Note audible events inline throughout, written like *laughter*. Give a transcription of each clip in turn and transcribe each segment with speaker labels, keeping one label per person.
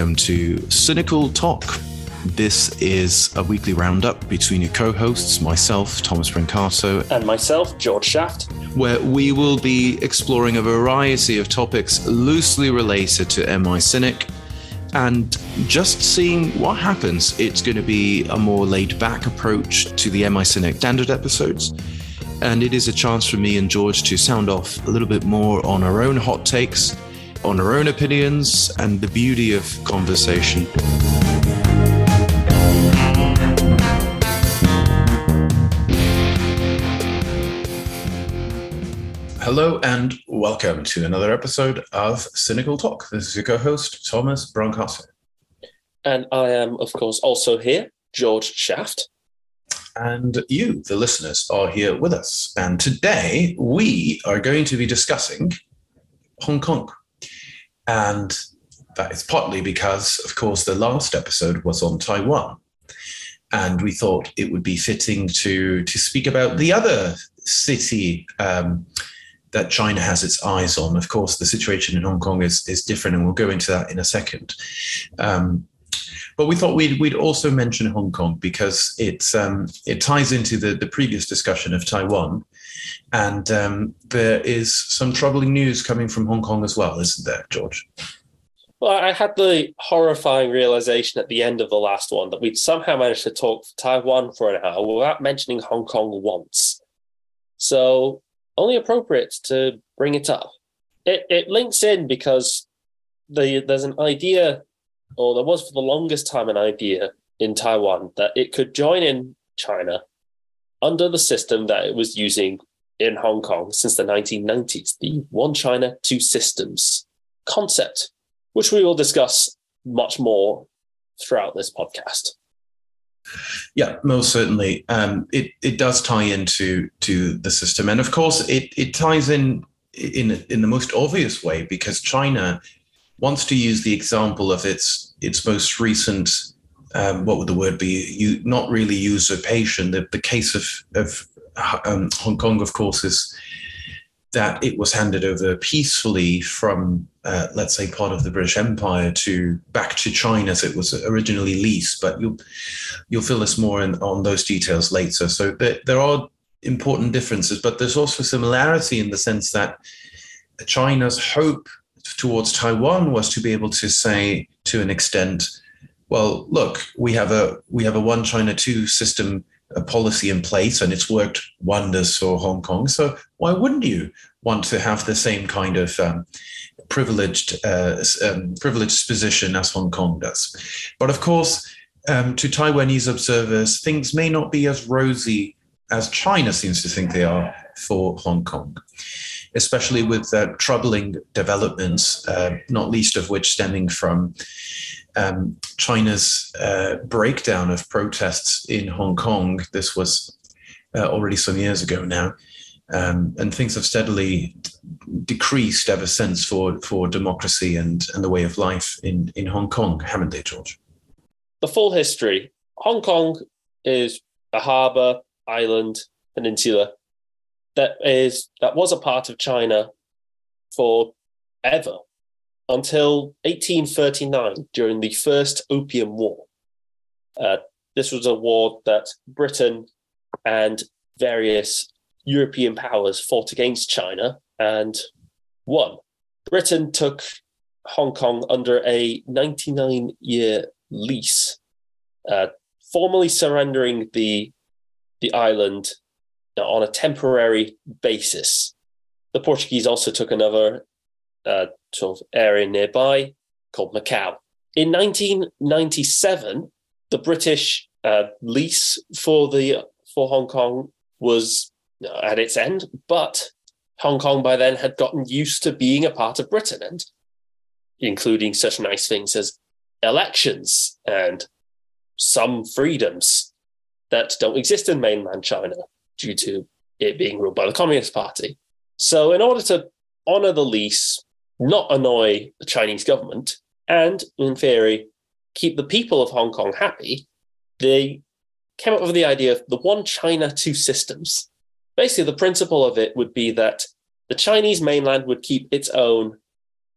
Speaker 1: Welcome to Cynical Talk. This is a weekly roundup between your co hosts, myself, Thomas Brancato,
Speaker 2: and myself, George Shaft,
Speaker 1: where we will be exploring a variety of topics loosely related to MI Cynic and just seeing what happens. It's going to be a more laid back approach to the MI Cynic standard episodes. And it is a chance for me and George to sound off a little bit more on our own hot takes on our own opinions and the beauty of conversation. Hello and welcome to another episode of Cynical Talk. This is your co-host Thomas Brancato.
Speaker 2: And I am, of course, also here, George Shaft.
Speaker 1: And you, the listeners, are here with us. And today we are going to be discussing Hong Kong. And that is partly because, of course, the last episode was on Taiwan. And we thought it would be fitting to, to speak about the other city um, that China has its eyes on. Of course, the situation in Hong Kong is, is different, and we'll go into that in a second. Um, but we thought we'd, we'd also mention Hong Kong because it's, um, it ties into the, the previous discussion of Taiwan. And um, there is some troubling news coming from Hong Kong as well, isn't there, George?
Speaker 2: Well, I had the horrifying realization at the end of the last one that we'd somehow managed to talk Taiwan for an hour without mentioning Hong Kong once. So, only appropriate to bring it up. It, it links in because the, there's an idea, or there was for the longest time an idea in Taiwan that it could join in China under the system that it was using in Hong Kong since the 1990s, the One China, Two Systems concept, which we will discuss much more throughout this podcast.
Speaker 1: Yeah, most certainly. Um, it it does tie into to the system, and of course, it it ties in in in the most obvious way because China wants to use the example of its its most recent um, what would the word be? You not really usurpation. The the case of of um, Hong Kong, of course, is that it was handed over peacefully from, uh, let's say, part of the British Empire to back to China as it was originally leased. But you'll you'll fill us more in, on those details later. So there, there are important differences, but there's also similarity in the sense that China's hope towards Taiwan was to be able to say, to an extent, well, look, we have a we have a one China two system a policy in place and it's worked wonders for Hong Kong. So why wouldn't you want to have the same kind of um, privileged uh, um, privileged position as Hong Kong does? But of course, um, to Taiwanese observers, things may not be as rosy as China seems to think they are for Hong Kong. Especially with uh, troubling developments, uh, not least of which stemming from um, China's uh, breakdown of protests in Hong Kong. This was uh, already some years ago now. Um, and things have steadily decreased ever since for, for democracy and, and the way of life in, in Hong Kong, haven't they, George?
Speaker 2: The full history Hong Kong is a harbour, island, peninsula that is that was a part of China for ever until 1839 during the First Opium War. Uh, this was a war that Britain and various European powers fought against China and won. Britain took Hong Kong under a 99 year lease, uh, formally surrendering the, the island on a temporary basis. The Portuguese also took another uh, sort of area nearby called Macau. In 1997, the British uh, lease for the for Hong Kong was at its end, but Hong Kong by then had gotten used to being a part of Britain and including such nice things as elections and some freedoms that don't exist in mainland China due to it being ruled by the Communist Party. So, in order to honor the lease, not annoy the Chinese government, and in theory, keep the people of Hong Kong happy, they came up with the idea of the one China, two systems. Basically, the principle of it would be that the Chinese mainland would keep its own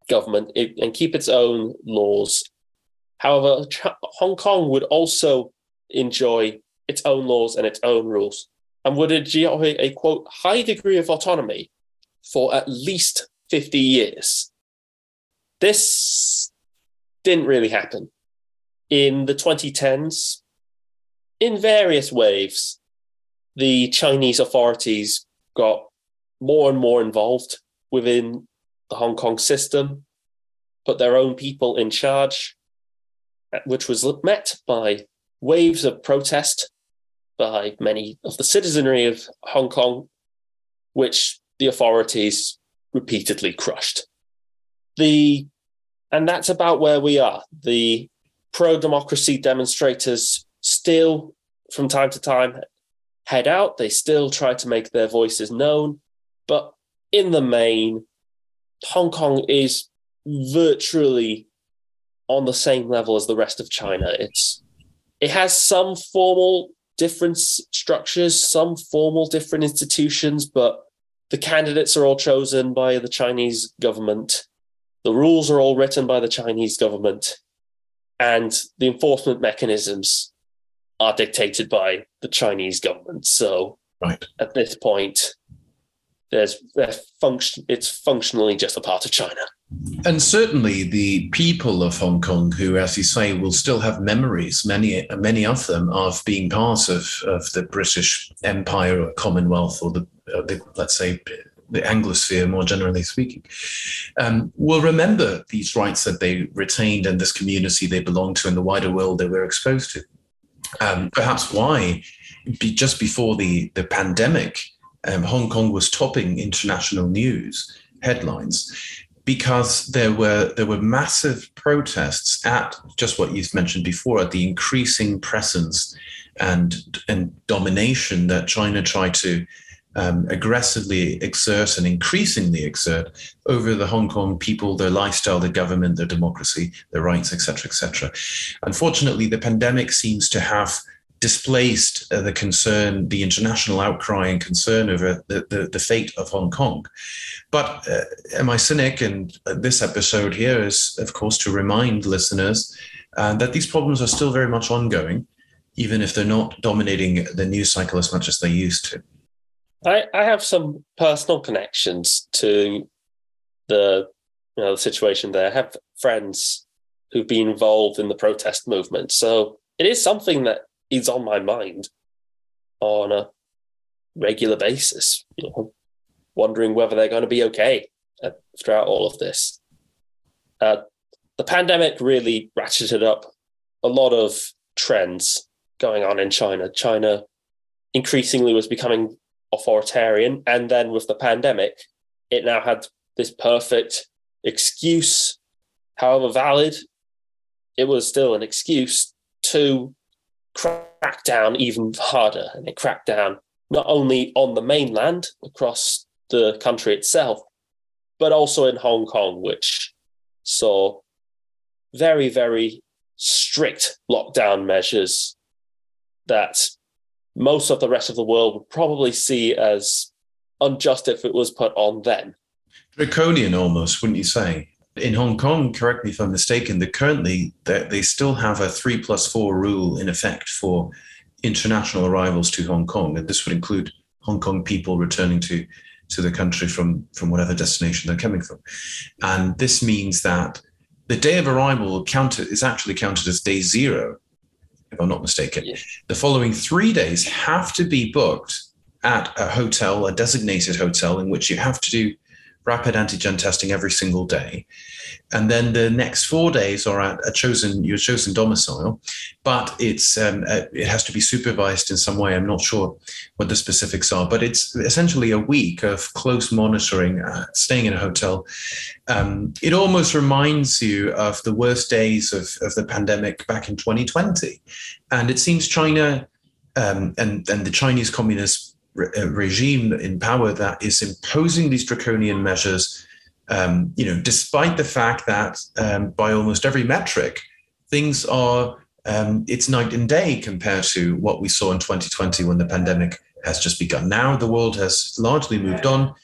Speaker 2: government and keep its own laws. However, Hong Kong would also enjoy its own laws and its own rules and would enjoy a quote high degree of autonomy for at least 50 years. This didn't really happen. In the 2010s, in various waves, the Chinese authorities got more and more involved within the Hong Kong system, put their own people in charge, which was met by waves of protest by many of the citizenry of Hong Kong, which the authorities repeatedly crushed. The and that's about where we are. The pro democracy demonstrators still, from time to time, head out. They still try to make their voices known. But in the main, Hong Kong is virtually on the same level as the rest of China. It's it has some formal different structures, some formal different institutions, but the candidates are all chosen by the Chinese government. The rules are all written by the Chinese government. And the enforcement mechanisms are dictated by the Chinese government. So
Speaker 1: right.
Speaker 2: at this point, there's function it's functionally just a part of China.
Speaker 1: And certainly the people of Hong Kong, who, as you say, will still have memories, many many of them, of being part of, of the British Empire or Commonwealth or the, uh, the let's say, the Anglosphere, more generally speaking, um, will remember these rights that they retained and this community they belong to and the wider world they were exposed to. Um, perhaps why, be, just before the, the pandemic, um, Hong Kong was topping international news headlines because there were there were massive protests at just what you've mentioned before at the increasing presence and and domination that China tried to um, aggressively exert and increasingly exert over the Hong Kong people, their lifestyle, their government, their democracy, their rights, etc., etc. Unfortunately, the pandemic seems to have displaced uh, the concern, the international outcry and concern over the, the, the fate of Hong Kong. But uh, am I cynic? And uh, this episode here is, of course, to remind listeners uh, that these problems are still very much ongoing, even if they're not dominating the news cycle as much as they used to.
Speaker 2: I, I have some personal connections to the you know the situation there. I have friends who've been involved in the protest movement, so it is something that is on my mind on a regular basis. You know, wondering whether they're going to be okay uh, throughout all of this. Uh, the pandemic really ratcheted up a lot of trends going on in China. China increasingly was becoming authoritarian. And then with the pandemic, it now had this perfect excuse, however valid, it was still an excuse to crack down even harder. And it cracked down not only on the mainland across the country itself, but also in Hong Kong, which saw very, very strict lockdown measures that most of the rest of the world would probably see as unjust if it was put on them.
Speaker 1: Draconian almost, wouldn't you say? In Hong Kong, correct me if I'm mistaken, that currently they still have a three plus four rule in effect for international arrivals to Hong Kong. And this would include Hong Kong people returning to, to the country from, from whatever destination they're coming from. And this means that the day of arrival counted, is actually counted as day zero if I'm not mistaken. Yeah. The following three days have to be booked at a hotel, a designated hotel, in which you have to do rapid antigen testing every single day. And then the next four days are at a chosen your chosen domicile, but it's um, uh, it has to be supervised in some way. I'm not sure what the specifics are, but it's essentially a week of close monitoring, uh, staying in a hotel. Um, it almost reminds you of the worst days of, of the pandemic back in 2020, and it seems China um, and and the Chinese Communist re- uh, regime in power that is imposing these draconian measures, um, you know, despite the fact that um, by almost every metric, things are um, it's night and day compared to what we saw in 2020 when the pandemic has just begun. Now the world has largely moved on.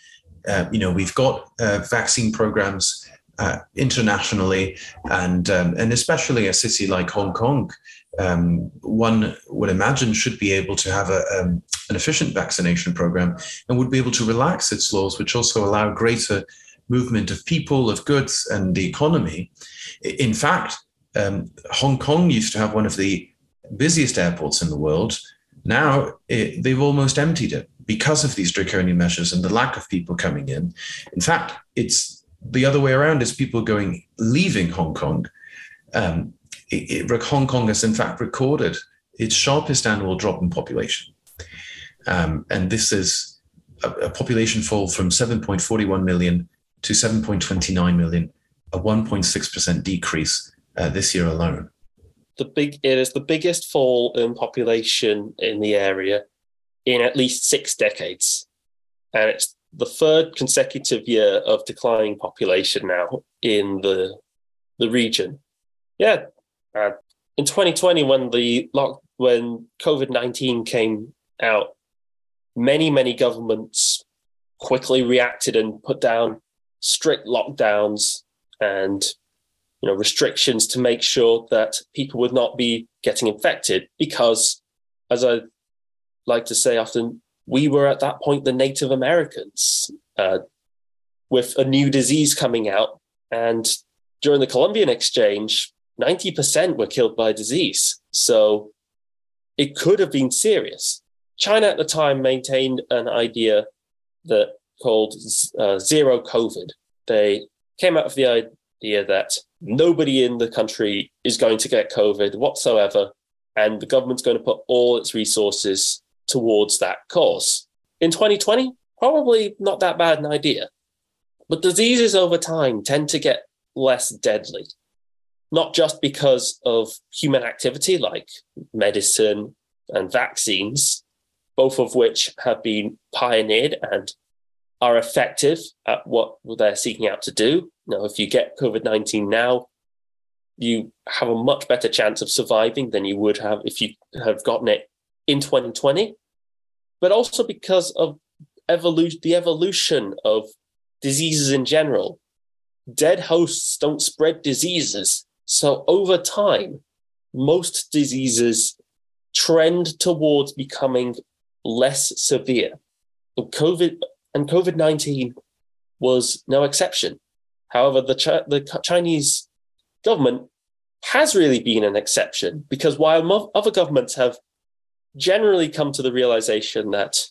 Speaker 1: Uh, you know, we've got uh, vaccine programs uh, internationally, and um, and especially a city like Hong Kong, um, one would imagine should be able to have a, um, an efficient vaccination program and would be able to relax its laws, which also allow greater movement of people, of goods, and the economy. In fact, um, Hong Kong used to have one of the busiest airports in the world. Now it, they've almost emptied it because of these draconian measures and the lack of people coming in. In fact, it's the other way around: is people going leaving Hong Kong. Um, it, it, Hong Kong has in fact recorded its sharpest annual drop in population, um, and this is a, a population fall from 7.41 million to 7.29 million, a 1.6% decrease uh, this year alone.
Speaker 2: The big it is the biggest fall in population in the area in at least six decades, and it's the third consecutive year of declining population now in the the region. Yeah, uh, in 2020, when the lock when COVID 19 came out, many many governments quickly reacted and put down strict lockdowns and you know restrictions to make sure that people would not be getting infected because as i like to say often we were at that point the native americans uh, with a new disease coming out. And during the columbian exchange 90% were killed by disease so it could have been serious china at the time maintained an idea that called uh, zero covid they came out of the idea that nobody in the country is going to get COVID whatsoever, and the government's going to put all its resources towards that cause. In 2020, probably not that bad an idea. But diseases over time tend to get less deadly, not just because of human activity like medicine and vaccines, both of which have been pioneered and are effective at what they're seeking out to do. Now, if you get COVID 19 now, you have a much better chance of surviving than you would have if you have gotten it in 2020. But also because of evolution, the evolution of diseases in general. Dead hosts don't spread diseases. So over time, most diseases trend towards becoming less severe. And COVID and COVID 19 was no exception. However, the, Ch- the Chinese government has really been an exception because while mo- other governments have generally come to the realization that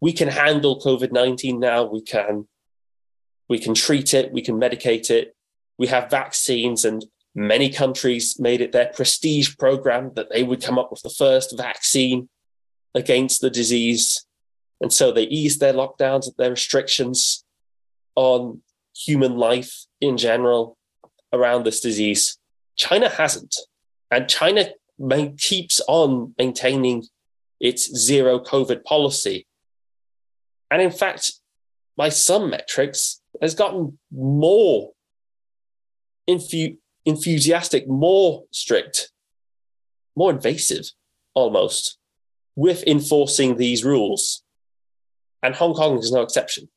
Speaker 2: we can handle COVID 19 now, we can, we can treat it, we can medicate it, we have vaccines, and many countries made it their prestige program that they would come up with the first vaccine against the disease. And so they eased their lockdowns, and their restrictions on human life in general around this disease. China hasn't. And China main, keeps on maintaining its zero COVID policy. And in fact, by some metrics, has gotten more infu- enthusiastic, more strict, more invasive almost with enforcing these rules. And Hong Kong is no exception.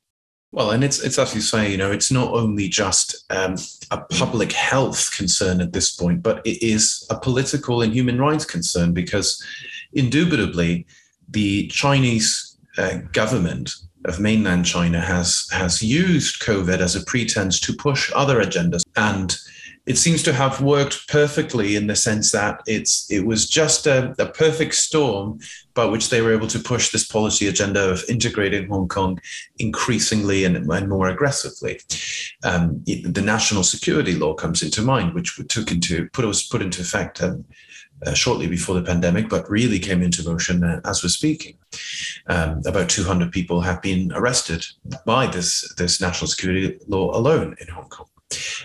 Speaker 1: Well, and it's it's as you say, you know, it's not only just um, a public health concern at this point, but it is a political and human rights concern because, indubitably, the Chinese uh, government of mainland China has has used COVID as a pretense to push other agendas and it seems to have worked perfectly in the sense that it's it was just a, a, perfect storm by which they were able to push this policy agenda of integrating Hong Kong increasingly and, and more aggressively. Um, the national security law comes into mind, which took into put was put into effect. Um, uh, shortly before the pandemic, but really came into motion uh, as we're speaking. Um, about 200 people have been arrested by this, this national security law alone in Hong Kong.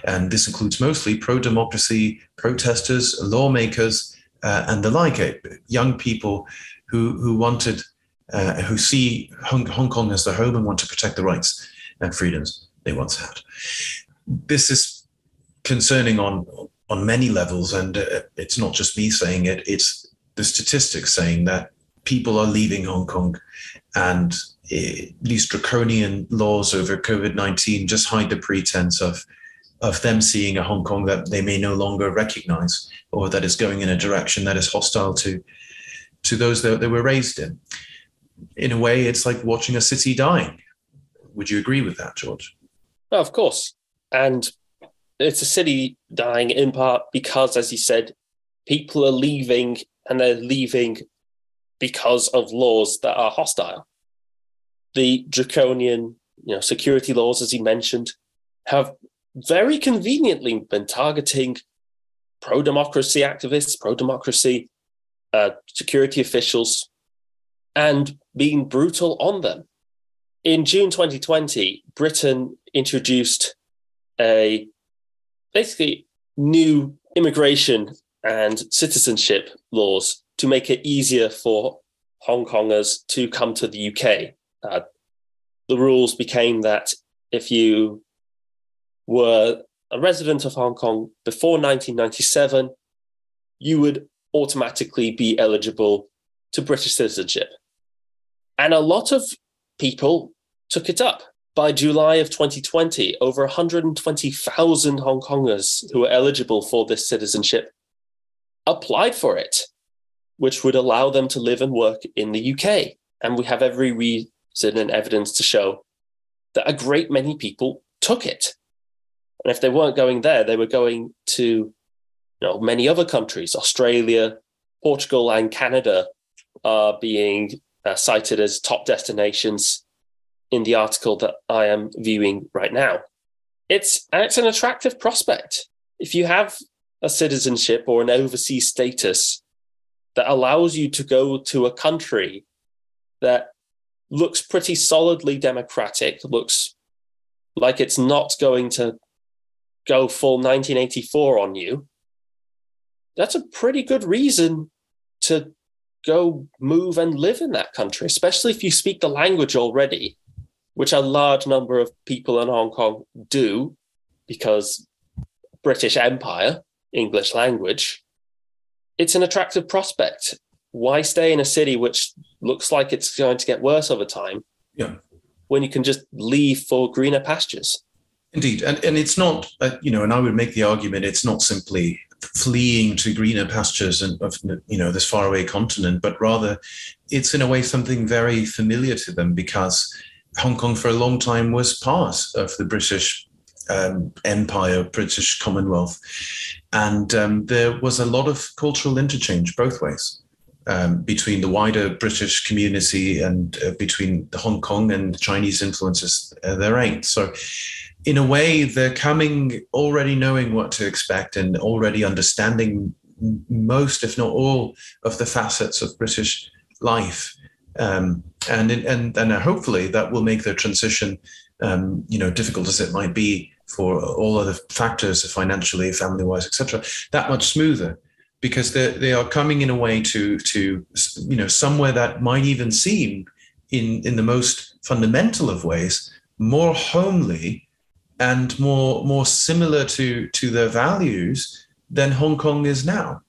Speaker 1: And this includes mostly pro democracy protesters, lawmakers, uh, and the like, uh, young people who, who wanted, uh, who see Hong, Hong Kong as their home and want to protect the rights and freedoms they once had. This is concerning on, on many levels, and uh, it's not just me saying it, it's the statistics saying that people are leaving Hong Kong and uh, these draconian laws over COVID 19 just hide the pretense of of them seeing a Hong Kong that they may no longer recognize or that is going in a direction that is hostile to to those that they were raised in. In a way, it's like watching a city dying. Would you agree with that, George?
Speaker 2: Of course. And it's a city dying in part because, as you said, people are leaving and they're leaving because of laws that are hostile. The draconian, you know, security laws, as he mentioned, have very conveniently been targeting pro-democracy activists, pro-democracy uh, security officials, and being brutal on them. In June 2020, Britain introduced a basically new immigration and citizenship laws to make it easier for Hong Kongers to come to the UK. Uh, the rules became that if you were a resident of Hong Kong before 1997, you would automatically be eligible to British citizenship. And a lot of people took it up. By July of 2020, over 120,000 Hong Kongers who were eligible for this citizenship applied for it, which would allow them to live and work in the UK. And we have every reason and evidence to show that a great many people took it. And if they weren't going there, they were going to you know, many other countries. Australia, Portugal, and Canada are being uh, cited as top destinations in the article that I am viewing right now. It's, it's an attractive prospect. If you have a citizenship or an overseas status that allows you to go to a country that looks pretty solidly democratic, looks like it's not going to go full 1984 on you, that's a pretty good reason to go move and live in that country, especially if you speak the language already, which a large number of people in Hong Kong do because British Empire. English language, it's an attractive prospect. Why stay in a city which looks like it's going to get worse over time?
Speaker 1: Yeah.
Speaker 2: When you can just leave for greener pastures.
Speaker 1: Indeed, and and it's not, uh, you know, and I would make the argument it's not simply fleeing to greener pastures and of you know this faraway continent, but rather it's in a way something very familiar to them because Hong Kong for a long time was part of the British um, Empire, British Commonwealth, and um, there was a lot of cultural interchange both ways um, between the wider British community and uh, between Hong Kong and Chinese influences uh, there ain't. So, in a way, they're coming already knowing what to expect and already understanding most, if not all, of the facets of British life. Um, and and and hopefully that will make their transition, um, you know, difficult as it might be, for all other factors, financially, family wise, etc., that much smoother because they they are coming in a way to to you know somewhere that might even seem in in the most fundamental of ways more homely and more more similar to to their values than Hong Kong is now.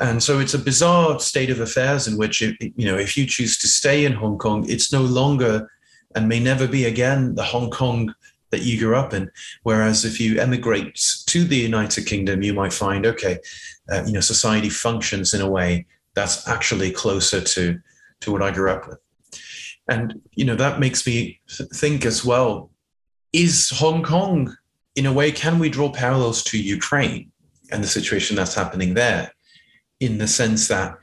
Speaker 1: And so it's a bizarre state of affairs in which, it, you know, if you choose to stay in Hong Kong, it's no longer and may never be again the Hong Kong that you grew up in. Whereas if you emigrate to the United Kingdom, you might find, okay, uh, you know, society functions in a way that's actually closer to to what I grew up with. And you know, that makes me think as well: is Hong Kong, in a way, can we draw parallels to Ukraine and the situation that's happening there, in the sense that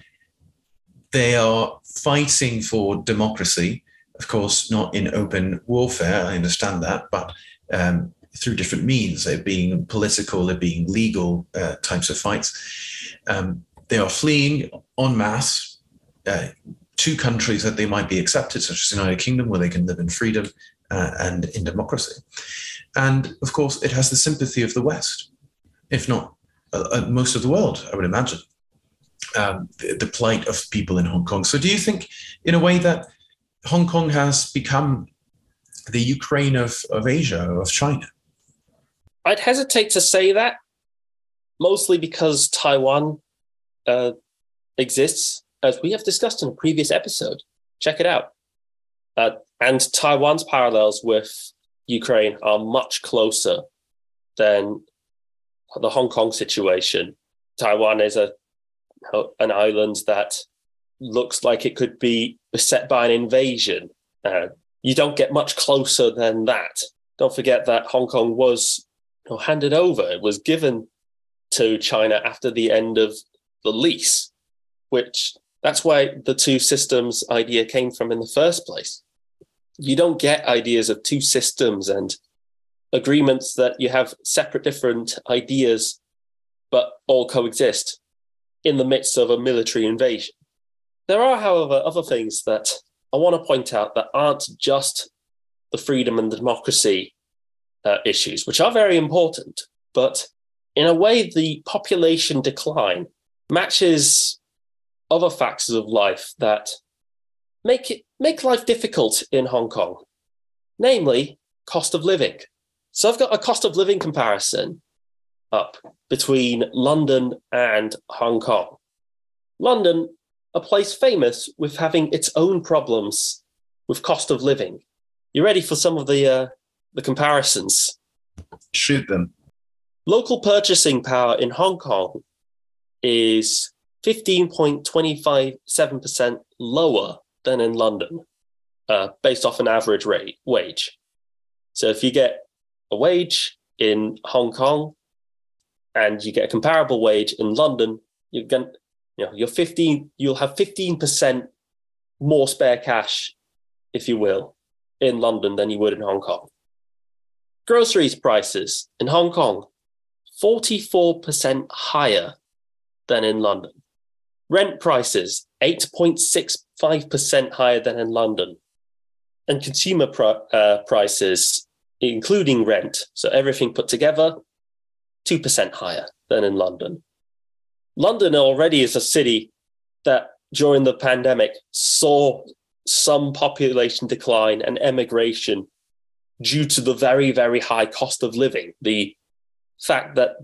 Speaker 1: they are fighting for democracy of course, not in open warfare. I understand that, but um, through different means, it being political, it being legal uh, types of fights. Um, they are fleeing en masse uh, to countries that they might be accepted, such as the United Kingdom, where they can live in freedom uh, and in democracy. And of course, it has the sympathy of the West, if not uh, uh, most of the world, I would imagine. Um, the, the plight of people in Hong Kong. So, do you think, in a way, that Hong Kong has become the Ukraine of, of Asia, of China?
Speaker 2: I'd hesitate to say that, mostly because Taiwan uh, exists, as we have discussed in a previous episode. Check it out. Uh, and Taiwan's parallels with Ukraine are much closer than the Hong Kong situation. Taiwan is a an island that looks like it could be beset by an invasion. Uh, you don't get much closer than that. Don't forget that Hong Kong was you know, handed over. It was given to China after the end of the lease, which that's why the two systems idea came from in the first place. You don't get ideas of two systems and agreements that you have separate different ideas, but all coexist in the midst of a military invasion. There are, however, other things that I want to point out that aren't just the freedom and the democracy uh, issues, which are very important, but in a way, the population decline matches other factors of life that make it make life difficult in Hong Kong, namely cost of living. So I've got a cost of living comparison up between London and Hong Kong. London, a place famous with having its own problems with cost of living. You ready for some of the uh, the comparisons?
Speaker 1: Shoot them.
Speaker 2: Local purchasing power in Hong Kong is 15.257% lower than in London, uh, based off an average rate wage. So if you get a wage in Hong Kong and you get a comparable wage in London, you're going you know, you're 15, you'll have 15% more spare cash, if you will, in London than you would in Hong Kong. Groceries prices in Hong Kong, 44% higher than in London. Rent prices, 8.65% higher than in London. And consumer uh, prices, including rent, so everything put together, 2% higher than in London. London already is a city that during the pandemic saw some population decline and emigration due to the very, very high cost of living. The fact that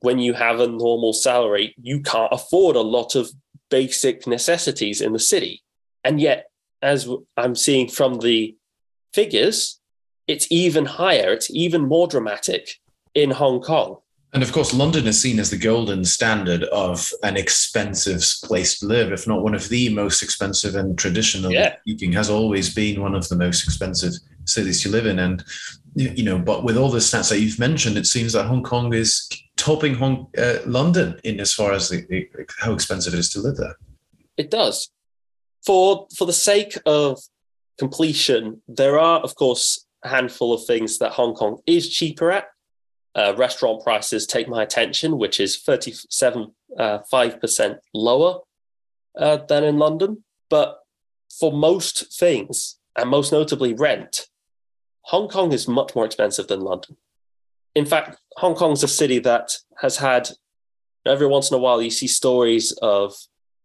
Speaker 2: when you have a normal salary, you can't afford a lot of basic necessities in the city. And yet, as I'm seeing from the figures, it's even higher, it's even more dramatic in Hong Kong.
Speaker 1: And of course, London is seen as the golden standard of an expensive place to live, if not one of the most expensive and traditionally yeah. speaking, has always been one of the most expensive cities to live in. And, you know, but with all the stats that you've mentioned, it seems that Hong Kong is topping Hong, uh, London in as far as the, the, how expensive it is to live there.
Speaker 2: It does. For, for the sake of completion, there are, of course, a handful of things that Hong Kong is cheaper at uh, restaurant prices take my attention, which is 37, uh, 5% lower uh, than in London. But for most things, and most notably rent, Hong Kong is much more expensive than London. In fact, Hong Kong's a city that has had, every once in a while, you see stories of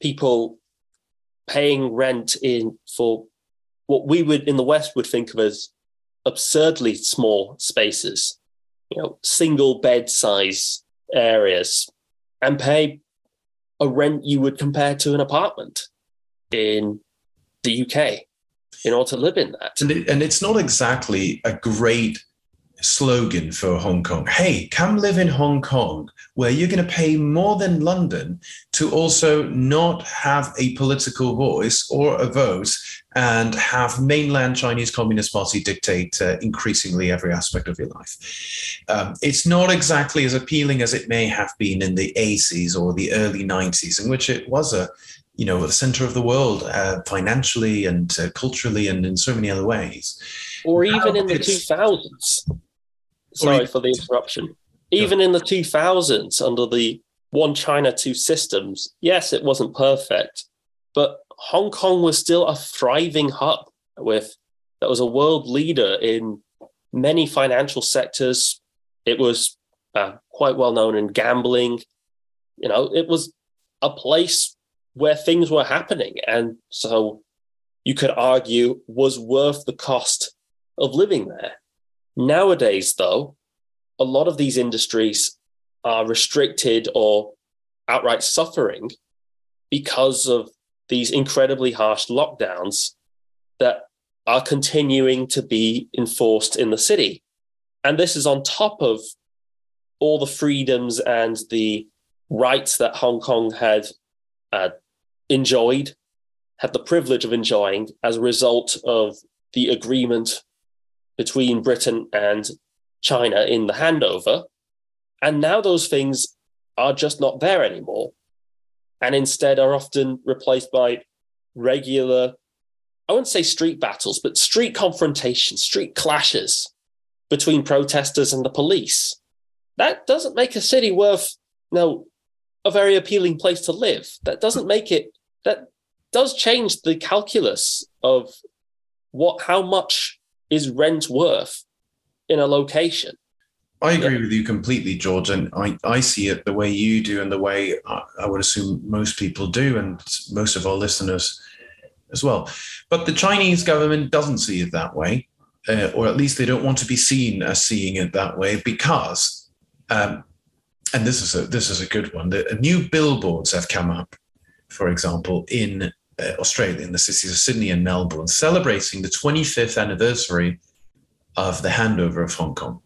Speaker 2: people paying rent in for what we would in the West would think of as absurdly small spaces you know, single bed size areas and pay a rent you would compare to an apartment in the UK in order to live in that.
Speaker 1: And, it, and it's not exactly a great slogan for Hong Kong. Hey, come live in Hong Kong, where you're going to pay more than London to also not have a political voice or a vote and have mainland Chinese Communist Party dictate uh, increasingly every aspect of your life. Um, it's not exactly as appealing as it may have been in the 80s or the early 90s, in which it was a you know, the center of the world uh, financially and uh, culturally and in so many other ways.
Speaker 2: Or even in the 2000s. Sorry for the interruption. Even in the 2000s, under the one China, two systems, yes, it wasn't perfect, but Hong Kong was still a thriving hub with that was a world leader in many financial sectors. It was uh, quite well known in gambling. You know, it was a place where things were happening. And so you could argue was worth the cost of living there. Nowadays, though, a lot of these industries are restricted or outright suffering because of these incredibly harsh lockdowns that are continuing to be enforced in the city. And this is on top of all the freedoms and the rights that Hong Kong had uh, enjoyed, had the privilege of enjoying as a result of the agreement between Britain and China in the handover. And now those things are just not there anymore. And instead are often replaced by regular, I wouldn't say street battles, but street confrontations, street clashes between protesters and the police. That doesn't make a city worth no a very appealing place to live. That doesn't make it that does change the calculus of what how much is rent worth in a location.
Speaker 1: I agree yeah. with you completely, George, and I, I see it the way you do and the way I, I would assume most people do, and most of our listeners as well. But the Chinese government doesn't see it that way, uh, or at least they don't want to be seen as seeing it that way because, um, and this is a this is a good one. The new billboards have come up, for example, in Australia, in the cities of Sydney and Melbourne, celebrating the 25th anniversary of the handover of Hong Kong.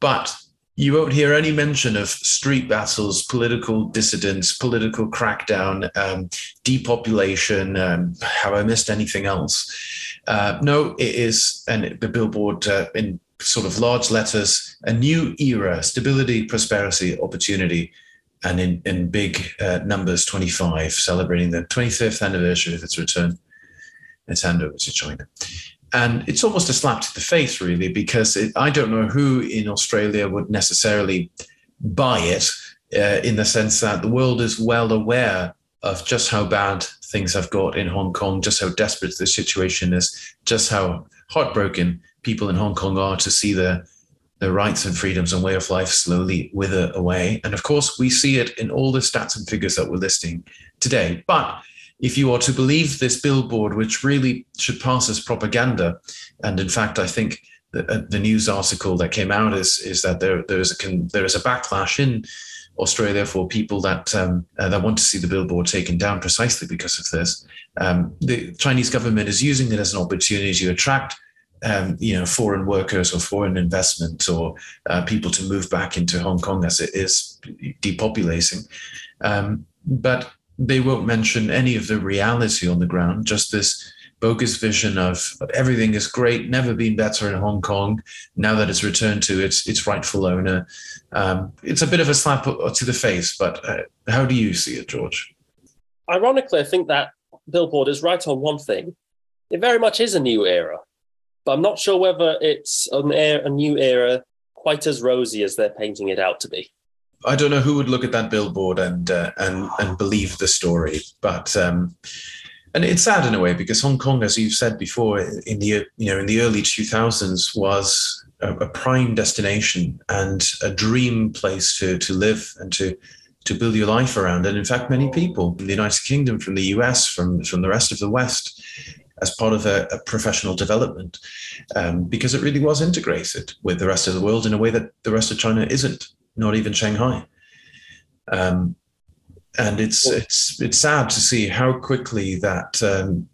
Speaker 1: But you won't hear any mention of street battles, political dissidents, political crackdown, um, depopulation. Um, have I missed anything else? Uh, no, it is, and the billboard uh, in sort of large letters, a new era, stability, prosperity, opportunity, and in, in big uh, numbers, 25, celebrating the 25th anniversary of its return, its handover to China. And it's almost a slap to the face, really, because it, I don't know who in Australia would necessarily buy it uh, in the sense that the world is well aware of just how bad things have got in Hong Kong, just how desperate the situation is, just how heartbroken people in Hong Kong are to see their their rights and freedoms and way of life slowly wither away. And of course, we see it in all the stats and figures that we're listing today. But if you are to believe this billboard, which really should pass as propaganda, and in fact, I think the, uh, the news article that came out is is that there there is a there is a backlash in Australia for people that um, uh, that want to see the billboard taken down precisely because of this. Um, the Chinese government is using it as an opportunity to attract. Um, you know, foreign workers or foreign investment or uh, people to move back into Hong Kong as it is depopulating. Um, but they won't mention any of the reality on the ground, just this bogus vision of everything is great, never been better in Hong Kong. Now that it's returned to its its rightful owner, um, it's a bit of a slap to the face. But uh, how do you see it, George?
Speaker 2: Ironically, I think that billboard is right on one thing. It very much is a new era, but I'm not sure whether it's an era, a new era quite as rosy as they're painting it out to be.
Speaker 1: I don't know who would look at that billboard and uh, and and believe the story, but um, and it's sad in a way because Hong Kong, as you've said before, in the you know in the early two thousands was a, a, prime destination and a dream place to to live and to to build your life around. And in fact, many people from the United Kingdom, from the US, from from the rest of the West, as part of a, a professional development, um, because it really was integrated with the rest of the world in a way that the rest of China isn't not even Shanghai. Um, and it's it's it's sad to see how quickly that um,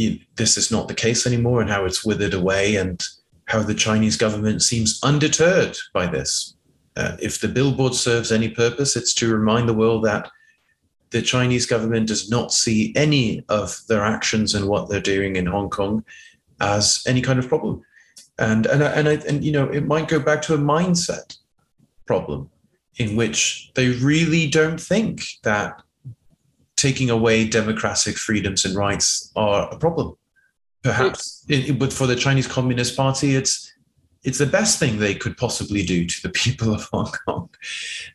Speaker 1: you, this is not the case anymore, and how it's withered away, and how the Chinese government seems undeterred by this. Uh, if the billboard serves any purpose, it's to remind the world that the Chinese government does not see any of their actions and what they're doing in Hong Kong as any kind of problem. And and and, I, and you know, it might go back to a mindset problem in which they really don't think that taking away democratic freedoms and rights are a problem. Perhaps, it, but for the Chinese Communist Party, it's it's the best thing they could possibly do to the *laughs* people of Hong Kong.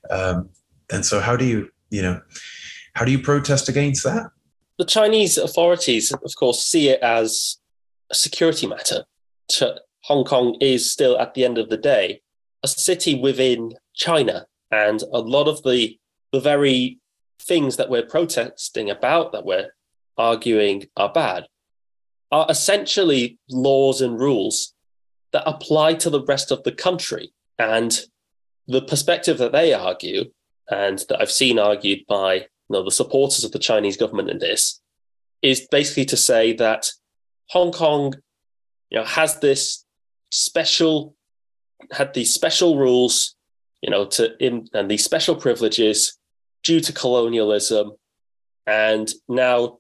Speaker 1: Um, and so, how do you, you know, how do you protest against that?
Speaker 2: The Chinese authorities, of course, see it as a security matter. Hong Kong is still, at the end of the day, a city within China. And a lot of the, the very things that we're protesting about, that we're arguing are bad, are essentially laws and rules that apply to the rest of the country. And the perspective that they argue, and that I've seen argued by you know, the supporters of the Chinese government in this, is basically to say that Hong Kong you know, has this special, had these special rules you know, to in, and these special privileges due to colonialism, and now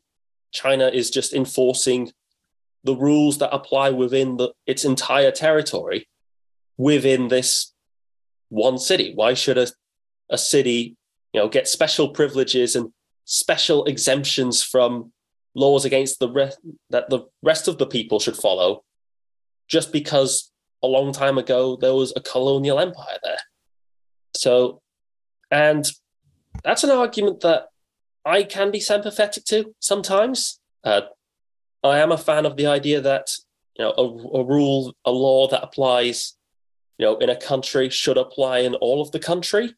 Speaker 2: China is just enforcing the rules that apply within the, its entire territory within this one city. Why should a, a city, you know, get special privileges and special exemptions from laws against the rest that the rest of the people should follow just because a long time ago there was a colonial empire there. So, and that's an argument that I can be sympathetic to sometimes. Uh, I am a fan of the idea that you know a, a rule, a law that applies, you know, in a country should apply in all of the country.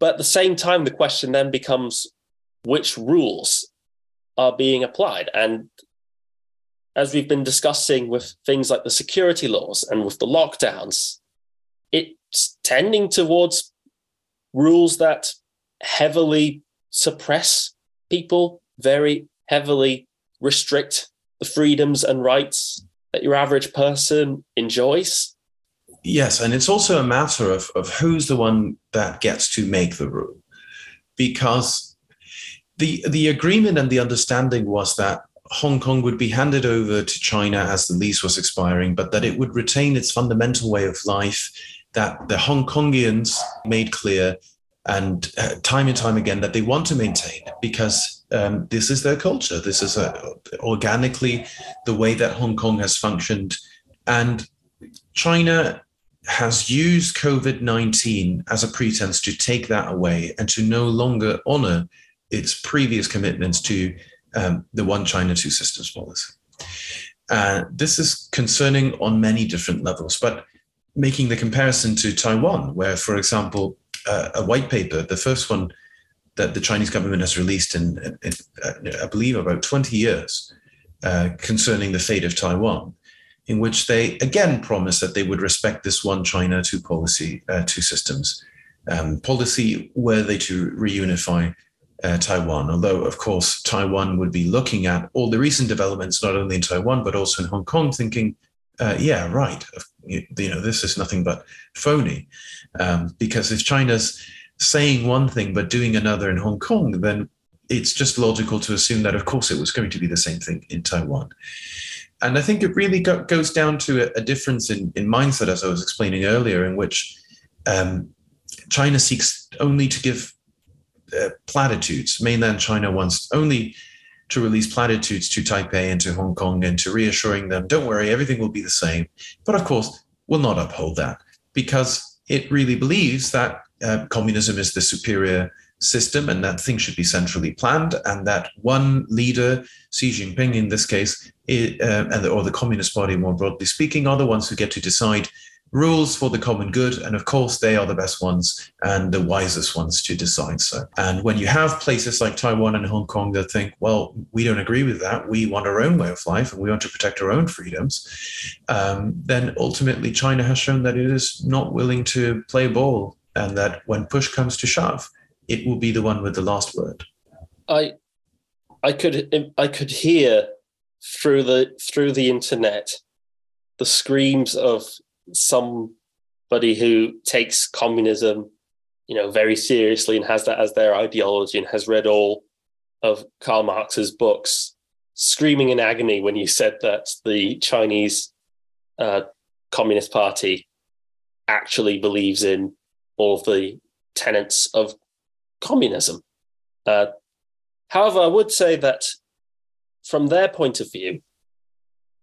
Speaker 2: But at the same time, the question then becomes which rules are being applied. And as we've been discussing with things like the security laws and with the lockdowns, it's tending towards rules that heavily suppress people, very heavily restrict the freedoms and rights that your average person enjoys.
Speaker 1: Yes, and it's also a matter of, of who's the one that gets to make the rule. Because the the agreement and the understanding was that Hong Kong would be handed over to China as the lease was expiring, but that it would retain its fundamental way of life that the Hong Kongians made clear and uh, time and time again that they want to maintain because um, this is their culture. This is a, organically the way that Hong Kong has functioned. And China has used COVID 19 as a pretense to take that away and to no longer honor its previous commitments to um, the one China, two systems policy. Uh, this is concerning on many different levels, but making the comparison to Taiwan, where, for example, uh, a white paper, the first one that the Chinese government has released in, in, in uh, I believe, about 20 years, uh, concerning the fate of Taiwan, in which they again promised that they would respect this one China, two policy, uh, two systems um, policy, were they to reunify uh, Taiwan. Although, of course, Taiwan would be looking at all the recent developments, not only in Taiwan, but also in Hong Kong, thinking, uh, yeah, right, you, know, this is nothing but phony. Um, because if China's saying one thing but doing another in Hong Kong, then it's just logical to assume that, of course, it was going to be the same thing in Taiwan. And I think it really go, goes down to a, a difference in, in mindset, as I was explaining earlier, in which um, China seeks only to give uh, platitudes. Mainland China wants only to release platitudes to Taipei and to Hong Kong and to reassuring them, don't worry, everything will be the same. But of course, will not uphold that because it really believes that uh, communism is the superior system and that things should be centrally planned and that one leader, Xi Jinping in this case, it, uh, and the, or the Communist Party more broadly speaking, are the ones who get to decide rules for the common good. And of course, they are the best ones and the wisest ones to decide so. And when you have places like Taiwan and Hong Kong that think, well, we don't agree with that, we want our own way of life and we want to protect our own freedoms, um, then ultimately China has shown that it is not willing to play ball and that when push comes to shove, it will be the one with the last word.
Speaker 2: I, I could, I could hear through the through the internet the screams of somebody who takes communism, you know, very seriously and has that as their ideology and has read all of Karl Marx's books, screaming in agony when you said that the Chinese uh, Communist Party actually believes in all of the tenets of communism. Uh, however, I would say that from their point of view,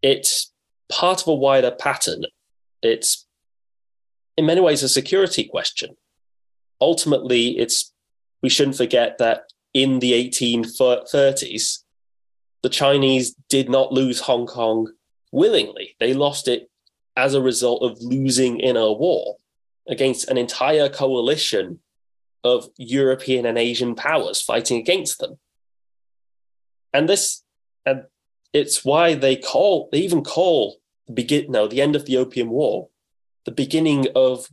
Speaker 2: it's part of a wider pattern it's in many ways a security question. Ultimately, it's we shouldn't forget that in the 1830s, the Chinese did not lose Hong Kong willingly. They lost it as a result of losing in a war against an entire coalition of European and Asian powers fighting against them. And this, and it's why they call, they even call the begin no the end of the opium war the beginning of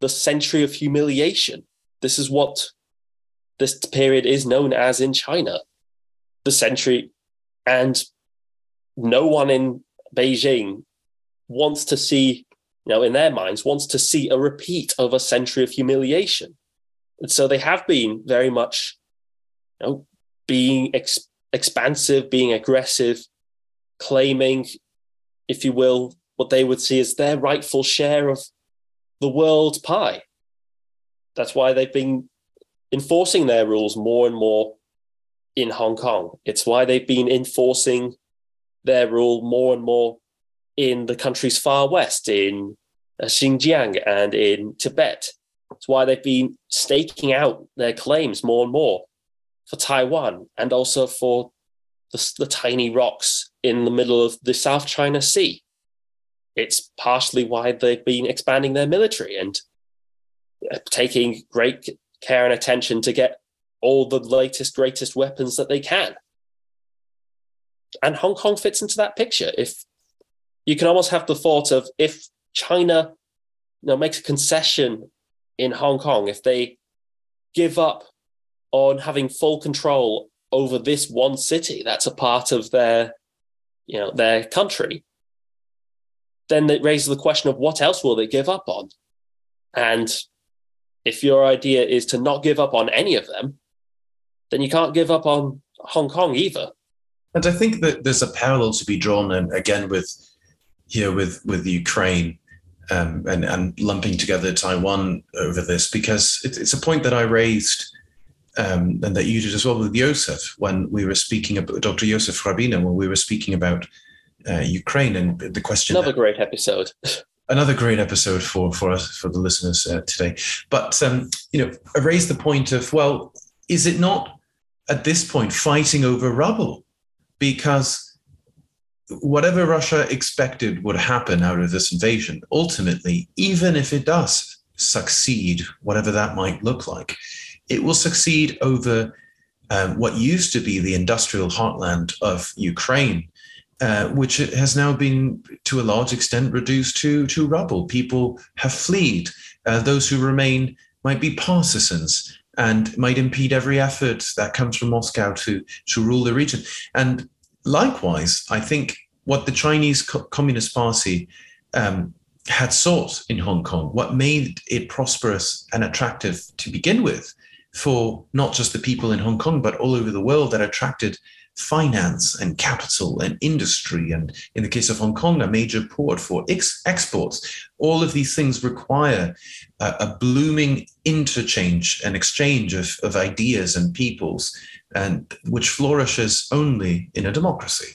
Speaker 2: the century of humiliation this is what this period is known as in china the century and no one in beijing wants to see you know, in their minds, wants to see a repeat of a century of humiliation. So they have been very much, you know, being ex- expansive, being aggressive, claiming, if you will, what they would see as their rightful share of the world's pie. That's why they've been enforcing their rules more and more in Hong Kong. It's why they've been enforcing their rule more and more in the country's far west, in uh, Xinjiang and in Tibet. It's why they've been staking out their claims more and more for Taiwan and also for the, the tiny rocks in the middle of the South China Sea. It's partially why they've been expanding their military and uh, taking great care and attention to get all the latest, greatest weapons that they can. And Hong Kong fits into that picture. If you can almost have the thought of if China you know, makes a concession in Hong Kong, if they give up on having full control over this one city that's a part of their, you know, their country, then it raises the question of what else will they give up on? And if your idea is to not give up on any of them, then you can't give up on Hong Kong either.
Speaker 1: And I think that there's a parallel to be drawn, and again with here with with Ukraine, um, and and lumping together Taiwan over this because it, it's a point that I raised. Um, and that you did as well with Josef when we were speaking about Dr. Josef Hrabina when we were speaking about uh, Ukraine and the question.
Speaker 2: Another that, great episode. *laughs*
Speaker 1: another great episode for for us for the listeners uh, today. But um, you know, I raised the point of well, is it not at this point fighting over rubble? because whatever Russia expected would happen out of this invasion, ultimately, even if it does succeed, whatever that might look like, it will succeed over um, what used to be the industrial heartland of Ukraine. Uh, which has now been, to a large extent, reduced to, to rubble. People have fled. Uh, those who remain might be partisans and might impede every effort that comes from Moscow to, to rule the region. And likewise, I think what the Chinese Communist Party um, had sought in Hong Kong, what made it prosperous and attractive to begin with for not just the people in Hong Kong, but all over the world that attracted finance and capital and industry. And in the case of Hong Kong, a major port for ex- exports. All of these things require a, a blooming interchange and exchange of, of ideas and peoples, and which flourishes only in a democracy.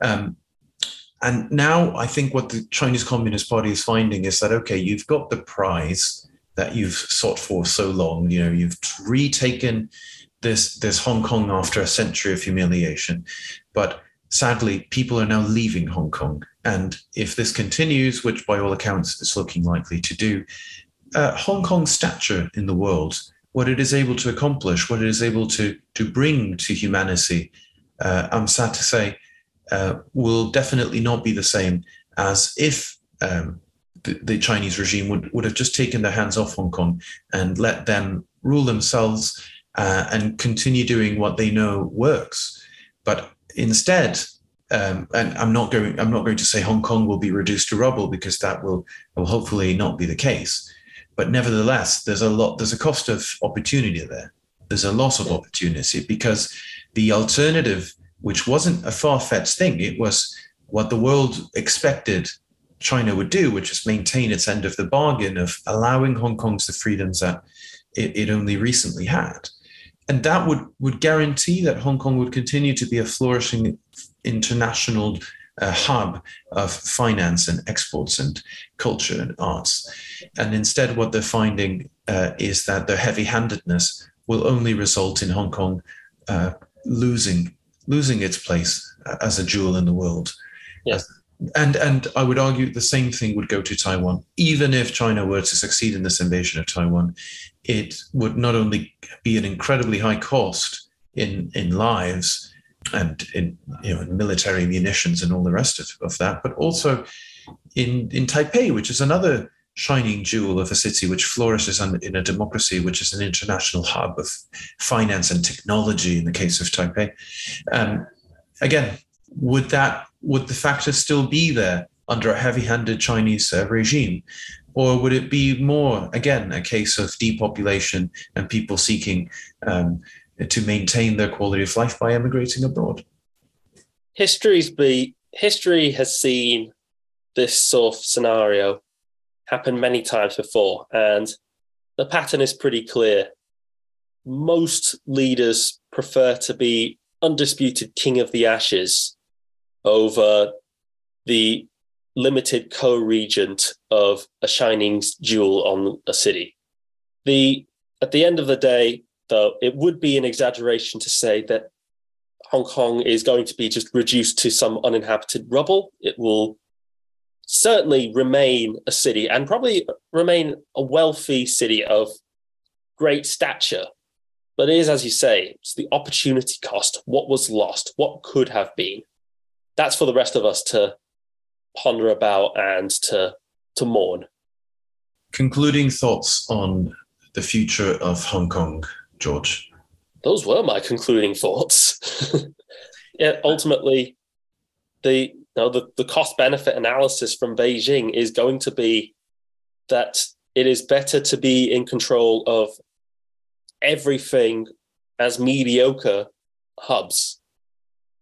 Speaker 1: Um, and now I think what the Chinese Communist Party is finding is that, okay, you've got the prize that you've sought for so long. You know, you've retaken this this Hong Kong after a century of humiliation. But sadly, people are now leaving Hong Kong, and if this continues, which by all accounts is looking likely to do, uh, Hong Kong's stature in the world, what it is able to accomplish, what it is able to to bring to humanity, uh, I'm sad to say, uh, will definitely not be the same as if. Um, the, the Chinese regime would, would have just taken their hands off Hong Kong and let them rule themselves uh, and continue doing what they know works. But instead, um, and I'm not going. I'm not going to say Hong Kong will be reduced to rubble because that will will hopefully not be the case. But nevertheless, there's a lot. There's a cost of opportunity there. There's a loss of opportunity because the alternative, which wasn't a far-fetched thing, it was what the world expected China would do, which is maintain its end of the bargain of allowing Hong Kong's the freedoms that it, it only recently had and that would would guarantee that Hong Kong would continue to be a flourishing international uh, hub of finance and exports and culture and arts. And instead, what they're finding uh, is that their heavy-handedness will only result in Hong Kong uh, losing losing its place as a jewel in the world.
Speaker 2: Yes.
Speaker 1: And and I would argue the same thing would go to Taiwan, even if China were to succeed in this invasion of Taiwan it would not only be an incredibly high cost in in lives and in you know military munitions and all the rest of, of that, but also in in Taipei, which is another shining jewel of a city which flourishes in a democracy, which is an international hub of finance and technology. In the case of Taipei, um, again, would that would the factor still be there under a heavy handed Chinese uh, regime? Or would it be more, again, a case of depopulation and people seeking um, to maintain their quality of life by emigrating abroad?
Speaker 2: History's be, history has seen this sort of scenario happen many times before, and the pattern is pretty clear. Most leaders prefer to be undisputed king of the ashes over the limited co-regent of a shining jewel on a city. The at the end of the day, though, it would be an exaggeration to say that Hong Kong is going to be just reduced to some uninhabited rubble. It will certainly remain a city and probably remain a wealthy city of great stature. But it is, as you say, it's the opportunity cost, what was lost, what could have been. That's for the rest of us to ponder about and to to mourn.
Speaker 1: Concluding thoughts on the future of Hong Kong, George.
Speaker 2: Those were my concluding thoughts. *laughs* yeah, ultimately, the the, the cost benefit analysis from Beijing is going to be that it is better to be in control of everything as mediocre hubs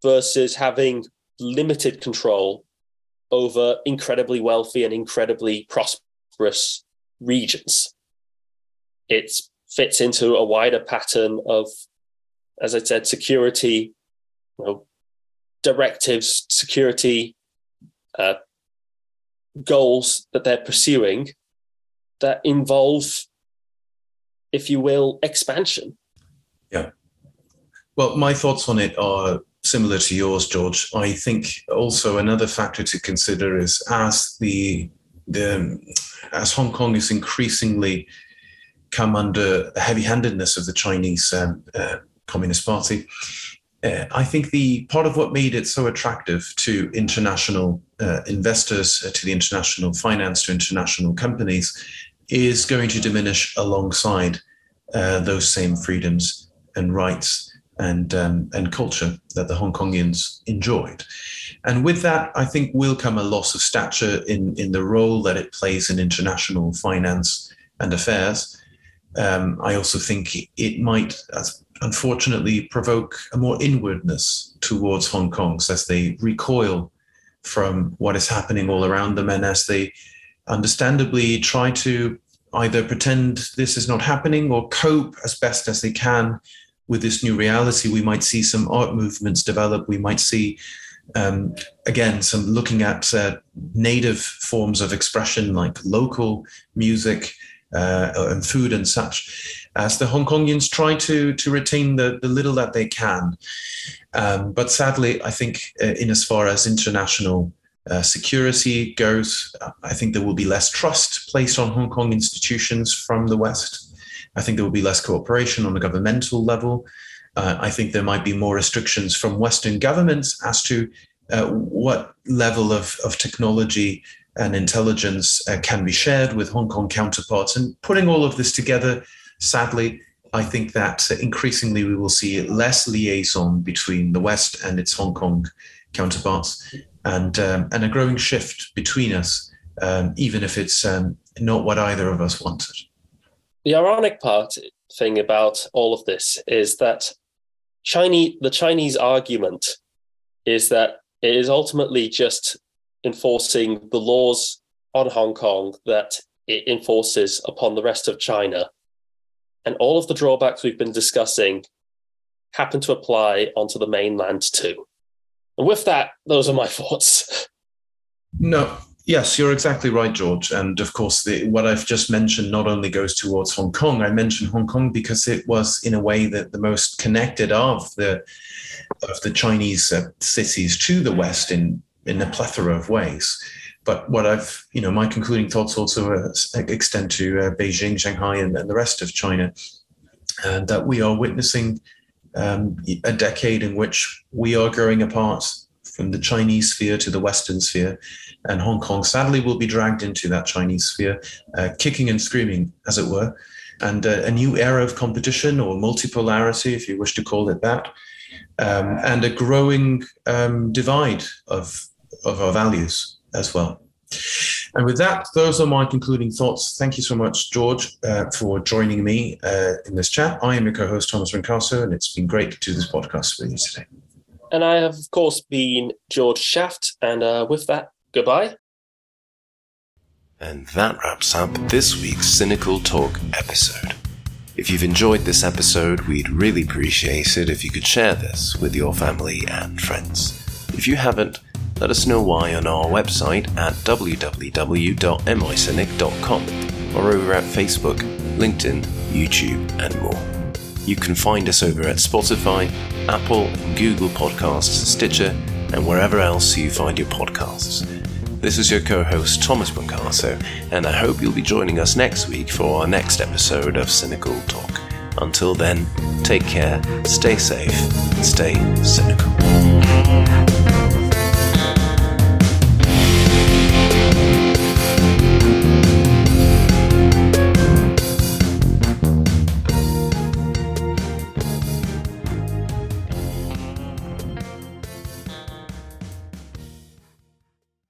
Speaker 2: versus having limited control over incredibly wealthy and incredibly prosperous regions. It fits into a wider pattern of, as I said, security, you know, directives, security uh, goals that they're pursuing that involve, if you will, expansion.
Speaker 1: Yeah. Well, my thoughts on it are similar to yours, George. I think also another factor to consider is as the the as Hong Kong is increasingly come under the heavy-handedness of the Chinese um, uh, Communist Party. Uh, I think the part of what made it so attractive to international uh, investors, uh, to the international finance, to international companies, is going to diminish alongside uh, those same freedoms and rights and um, and culture that the Hong Kongians enjoyed. And with that, I think will come a loss of stature in in the role that it plays in international finance and affairs. Um, I also think it might, unfortunately, provoke a more inwardness towards Hong Kong as they recoil from what is happening all around them and as they understandably try to either pretend this is not happening or cope as best as they can with this new reality, we might see some art movements develop. We might see, um, again, some looking at uh, native forms of expression like local music uh, and food and such, as the Hong Kongians try to to retain the, the little that they can. Um, but sadly, I think uh, in as far as international uh, security goes, I think there will be less trust placed on Hong Kong institutions from the West. I think there will be less cooperation on a governmental level. Uh, I think there might be more restrictions from Western governments as to uh, what level of, of technology and intelligence uh, can be shared with Hong Kong counterparts. And putting all of this together, sadly, I think that increasingly we will see less liaison between the West and its Hong Kong counterparts, and um, and a growing shift between us, um, even if it's um, not what either of us wanted
Speaker 2: the ironic part thing about all of this is that Chinese the Chinese argument is that it is ultimately just enforcing the laws on Hong Kong that it enforces upon the rest of China. And all of the drawbacks we've been discussing happen to apply onto the mainland too. And with that, those are my *laughs* thoughts.
Speaker 1: No, Yes, you're exactly right, George. And of course, the, what I've just mentioned not only goes towards Hong Kong. I mentioned Hong Kong because it was, in a way, that the most connected of the of the Chinese uh, cities to the West in in a plethora of ways. But what I've, you know, my concluding thoughts also uh, extend to uh, Beijing, Shanghai, and, and, the rest of China, and that we are witnessing um, a decade in which we are growing apart from the Chinese sphere to the Western sphere and Hong Kong sadly will be dragged into that Chinese sphere, uh, kicking and screaming, as it were. And uh, a new era of competition or multipolarity, if you wish to call it that, um, and a growing um, divide of, of our values as well. And with that, those are my concluding thoughts. Thank you so much, George, uh, for joining me uh, in this chat. I am your co host, Thomas Brancato, and it's been great to do this podcast with you today.
Speaker 2: And I have, of course, been George Shaft. And uh, with that, goodbye.
Speaker 3: And that wraps up this week's Cynical Talk episode. If you've enjoyed this episode, we'd really appreciate it if you could share this with your family and friends. If you haven't, let us know why on our website at www.micynic.com or over at Facebook, LinkedIn, YouTube, and more. You can find us over at Spotify, Apple, Google Podcasts, Stitcher, and wherever else you find your podcasts. This is your co host, Thomas Brancato, and I hope you'll be joining us next week for our next episode of Cynical Talk. Until then, take care, stay safe, stay cynical.